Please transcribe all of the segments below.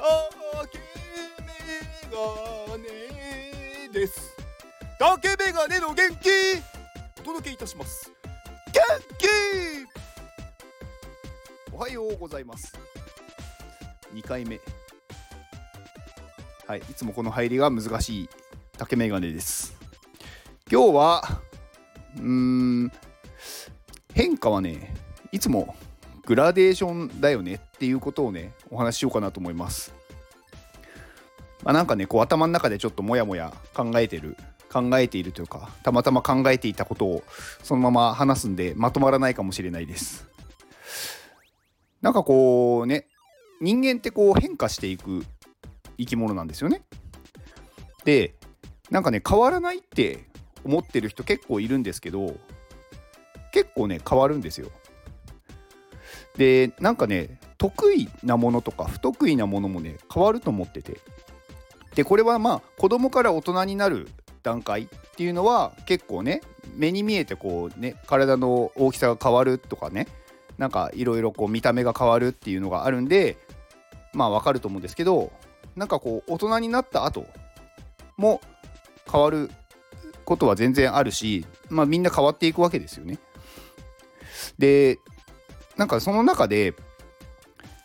竹メガネです。竹メガネの元気。お届けいたします。元気。おはようございます。2回目。はいいつもこの入りが難しい竹メガネです。今日はうん変化はねいつもグラデーションだよねっていうことをねお話ししようかなと思います。まあ、なんかねこう頭の中でちょっとモヤモヤ考えてる考えているというかたまたま考えていたことをそのまま話すんでまとまらないかもしれないです。なんかこうね人間ってこう変化していく生き物なんですよね。でなんかね変わらないって思ってる人結構いるんですけど結構ね変わるんですよ。でなんかね得意なものとか不得意なものもね変わると思っててでこれはまあ子供から大人になる段階っていうのは結構ね目に見えてこうね体の大きさが変わるとかねなんかいろいろこう見た目が変わるっていうのがあるんでまあわかると思うんですけどなんかこう大人になった後も変わることは全然あるしまあみんな変わっていくわけですよね。でなんかその中で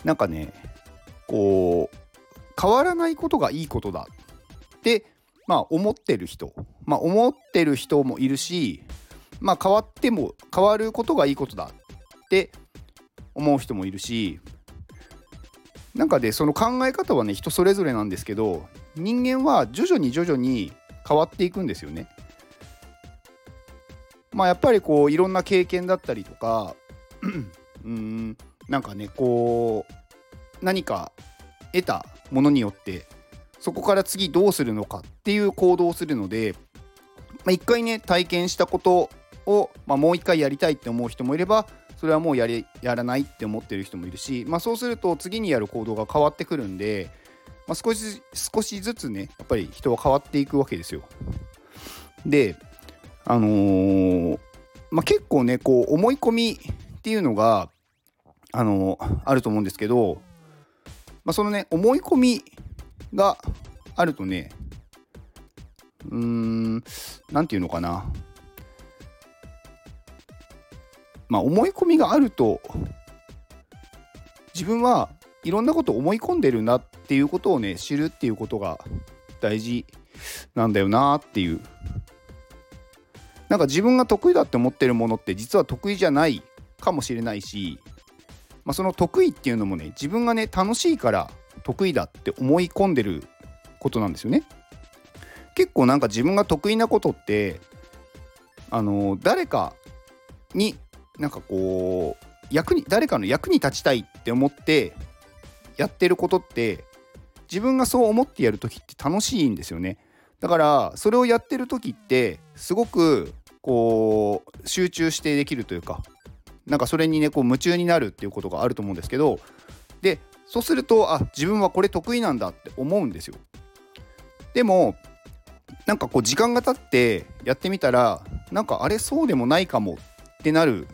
なんかねこう変わらないことがいいことだってまあ思ってる人まあ思ってる人もいるしまあ変わっても変わることがいいことだって思う人もいるしなんかでその考え方はね人それぞれなんですけど人間は徐々に徐々に変わっていくんですよね。まあやっぱりこういろんな経験だったりとか うんなんかねこう何か得たものによってそこから次どうするのかっていう行動をするので、まあ、一回ね体験したことを、まあ、もう一回やりたいって思う人もいればそれはもうやりやらないって思ってる人もいるし、まあ、そうすると次にやる行動が変わってくるんで、まあ、少し少しずつねやっぱり人は変わっていくわけですよ。であのー、まあ、結構ねこう思い込みっていうのがあの、あると思うんですけど、まあ、そのね思い込みがあるとねうーん何て言うのかな。まあ思い込みがあると自分はいろんなことを思い込んでるなっていうことをね知るっていうことが大事なんだよなっていう。なんか自分が得意だって思ってるものって実は得意じゃないかもしれないし、まあ、その得意っていうのもね自分がね楽しいから得意だって思い込んでることなんですよね。結構なんか自分が得意なことってあの誰かになんかこう役に誰かの役に立ちたいって思ってやってることって自分がそう思ってやる時って楽しいんですよね。だからそれをやってる時ってすごくこう集中してできるというかなんかそれにねこう夢中になるっていうことがあると思うんですけどでそうするとあ自分はこれ得意なんだって思うんですよ。でもなんかこう時間が経ってやってみたらなんかあれそうでもないかもってなる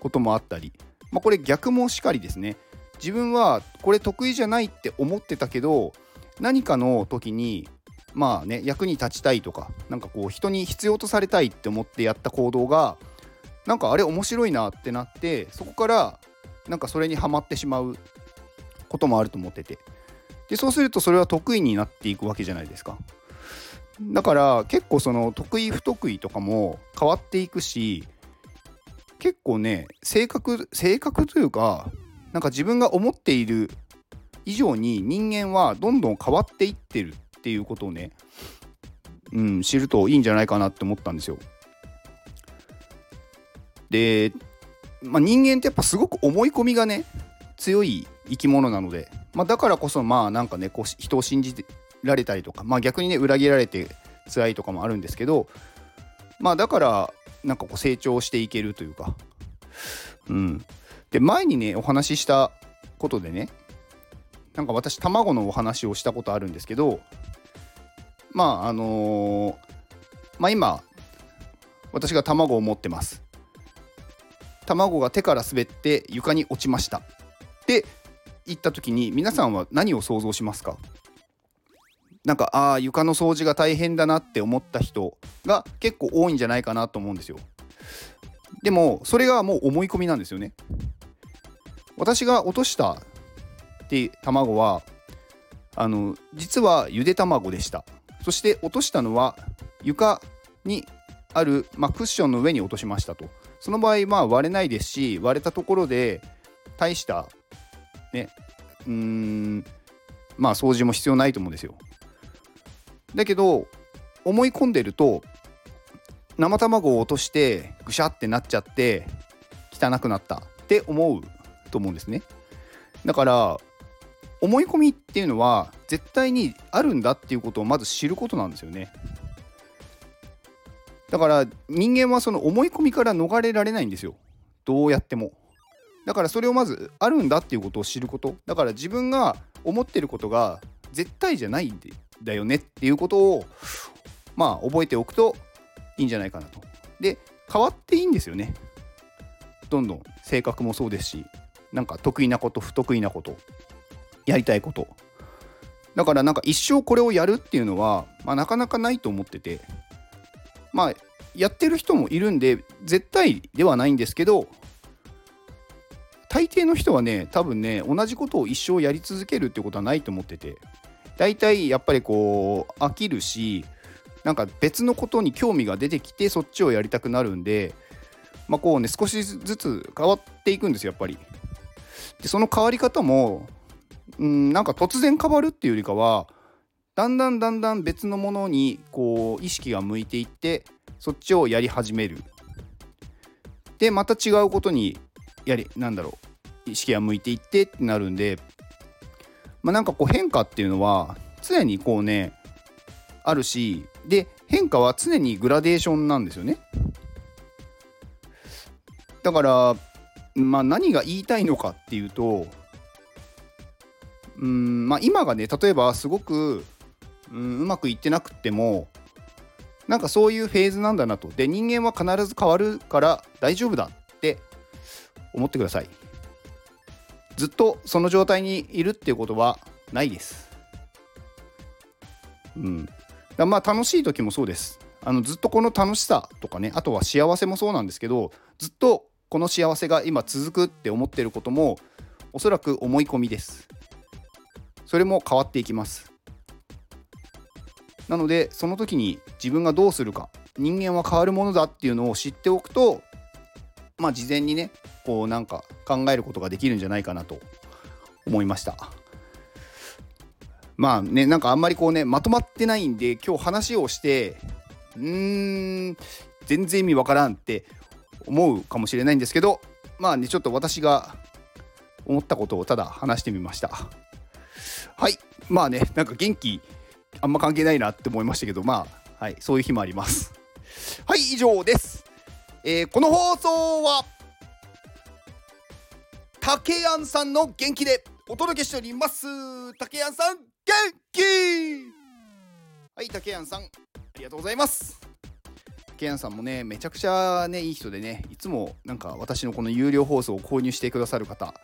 こともあったり、まあ、これ逆もしかりですね。自分はこれ得意じゃないって思ってたけど何かの時にまあね役に立ちたいとかなんかこう人に必要とされたいって思ってやった行動がなんかあれ面白いなってなってそこからなんかそれにはまってしまうこともあると思っててでそうするとそれは得意になっていくわけじゃないですかだから結構その得意不得意とかも変わっていくし結構ね性格性格というかなんか自分が思っている以上に人間はどんどん変わっていってるっていうことをね、うん、知るといいんじゃないかなって思ったんですよ。で、まあ、人間ってやっぱすごく思い込みがね強い生き物なので、まあ、だからこそまあなんかねこう人を信じられたりとか、まあ、逆にね裏切られて辛いとかもあるんですけどまあだからなんかこう成長していけるというか。うん。で前にねお話ししたことでねなんか私卵のお話をしたことあるんですけどまああのー、まあ今私が卵を持ってます。卵が手から滑って床に落ちました。で言った時に皆さんは何を想像しますか？なんかああ床の掃除が大変だなって思った人が結構多いんじゃないかなと思うんですよ。でもそれがもう思い込みなんですよね。私が落としたって卵はあの実はゆで卵でした。そして落としたのは床にある、まあ、クッションの上に落としましたと。その場合まあ割れないですし割れたところで大したねうーんまあ掃除も必要ないと思うんですよ。だけど思い込んでると生卵を落としてぐしゃってなっちゃって汚くなったって思うと思うんですね。だから思い込みっていうのは絶対にあるんだっていうことをまず知ることなんですよね。だから人間はその思い込みから逃れられないんですよ。どうやっても。だからそれをまずあるんだっていうことを知ること。だから自分が思ってることが絶対じゃないんだよねっていうことをまあ覚えておくといいんじゃないかなと。で変わっていいんですよね。どんどん。性格もそうですしなんか得意なこと不得意なこと。やりたいこと。だからなんか一生これをやるっていうのは、まあ、なかなかないと思ってて。まあやってる人もいるんで絶対ではないんですけど大抵の人はね多分ね同じことを一生やり続けるってことはないと思ってて大体やっぱりこう飽きるしなんか別のことに興味が出てきてそっちをやりたくなるんでまあこうね少しずつ変わっていくんですよやっぱり。でその変わり方もうんなんか突然変わるっていうよりかはだんだんだんだん別のものにこう意識が向いていってそっちをやり始める。でまた違うことにやりなんだろう意識が向いていってってなるんでまあなんかこう変化っていうのは常にこうねあるしで変化は常にグラデーションなんですよね。だからまあ何が言いたいのかっていうとうんまあ今がね例えばすごくうんうまくいってなくてもなんかそういうフェーズなんだなと。で人間は必ず変わるから大丈夫だって思ってください。ずっとその状態にいるっていうことはないです。うん。だまあ楽しい時もそうです。あのずっとこの楽しさとかねあとは幸せもそうなんですけどずっとこの幸せが今続くって思ってることもおそらく思い込みです。それも変わっていきます。なのでその時に自分がどうするか人間は変わるものだっていうのを知っておくとまあ事前にねこうなんか考えることができるんじゃないかなと思いました。まあねなんかあんまりこうねまとまってないんで今日話をしてうーん全然意味わからんって思うかもしれないんですけどまあねちょっと私が思ったことをただ話してみました。はい。まあねなんか元気あんま関係ないなって思いましたけどまあはいそういう日もあります。はい以上です。えー、この放送は竹谷さんの元気でお届けしております。竹谷さん元気！はい竹谷さんありがとうございます。竹谷さんもねめちゃくちゃねいい人でねいつもなんか私のこの有料放送を購入してくださる方。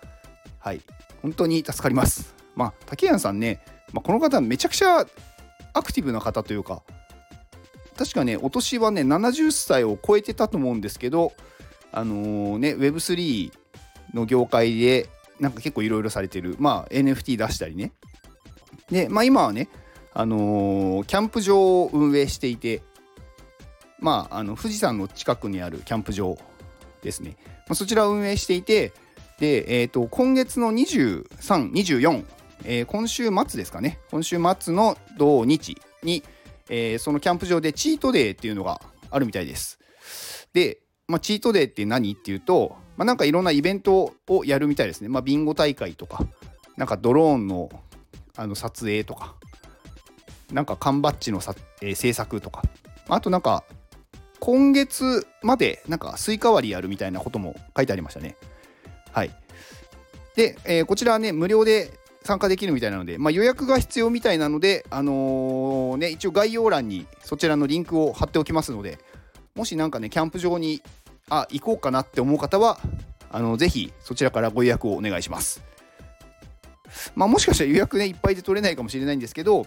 はい本当に助かります。まあ竹谷さんね、まあ、この方めちゃくちゃアクティブな方というか確かねお年はね70歳を超えてたと思うんですけどあのー、ね Web3 の業界でなんか結構いろいろされてる。まあ NFT 出したりね。でまあ今はねあのー、キャンプ場を運営していてまああの富士山の近くにあるキャンプ場ですね、まあ、そちらを運営していてで、えーと、今月の2324、えー、今週末ですかね今週末の土日にえー、そのキャンプ場でチートデーっていうのがあるみたいです。で、まあ、チートデーって何っていうと、まあ、なんかいろんなイベントをやるみたいですね。まあ、ビンゴ大会とか、なんかドローンのあの撮影とか、なんか缶バッジのさ、えー、制作とか、あとなんか今月までなんかスイカ割りやるみたいなことも書いてありましたね。はい。で、えー、こちらはね、無料で参加できるみたいなので、まあ、予約が必要みたいなので、あのー、ね、一応概要欄にそちらのリンクを貼っておきますので、もしなんかね、キャンプ場にあ行こうかなって思う方は、あのぜひそちらからご予約をお願いします。まあもしかしたら予約ねいっぱいで取れないかもしれないんですけど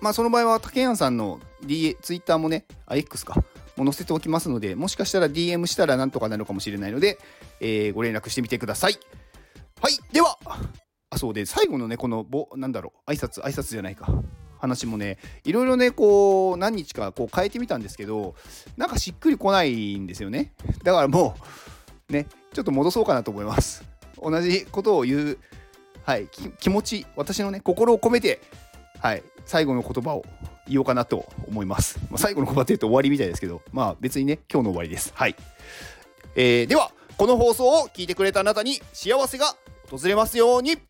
まあその場合は竹谷さんの、D、ツイッターもねあ X かも載せておきますのでもしかしたら DM したらなんとかなるかもしれないので、えー、ご連絡してみてくださいはいではそうで最後のねこのぼなんだろう挨拶挨拶じゃないか。話もねいろいろねこう何日かこう変えてみたんですけどなんかしっくりこないんですよね。だからもうねちょっと戻そうかなと思います。同じことを言うはい気持ち私のね心を込めてはい最後の言葉を言おうかなと思います、まあ、最後の言葉って言うと終わりみたいですけどまあ別にね今日の終わりです。はい、えー、ではこの放送を聞いてくれたあなたに幸せが訪れますように。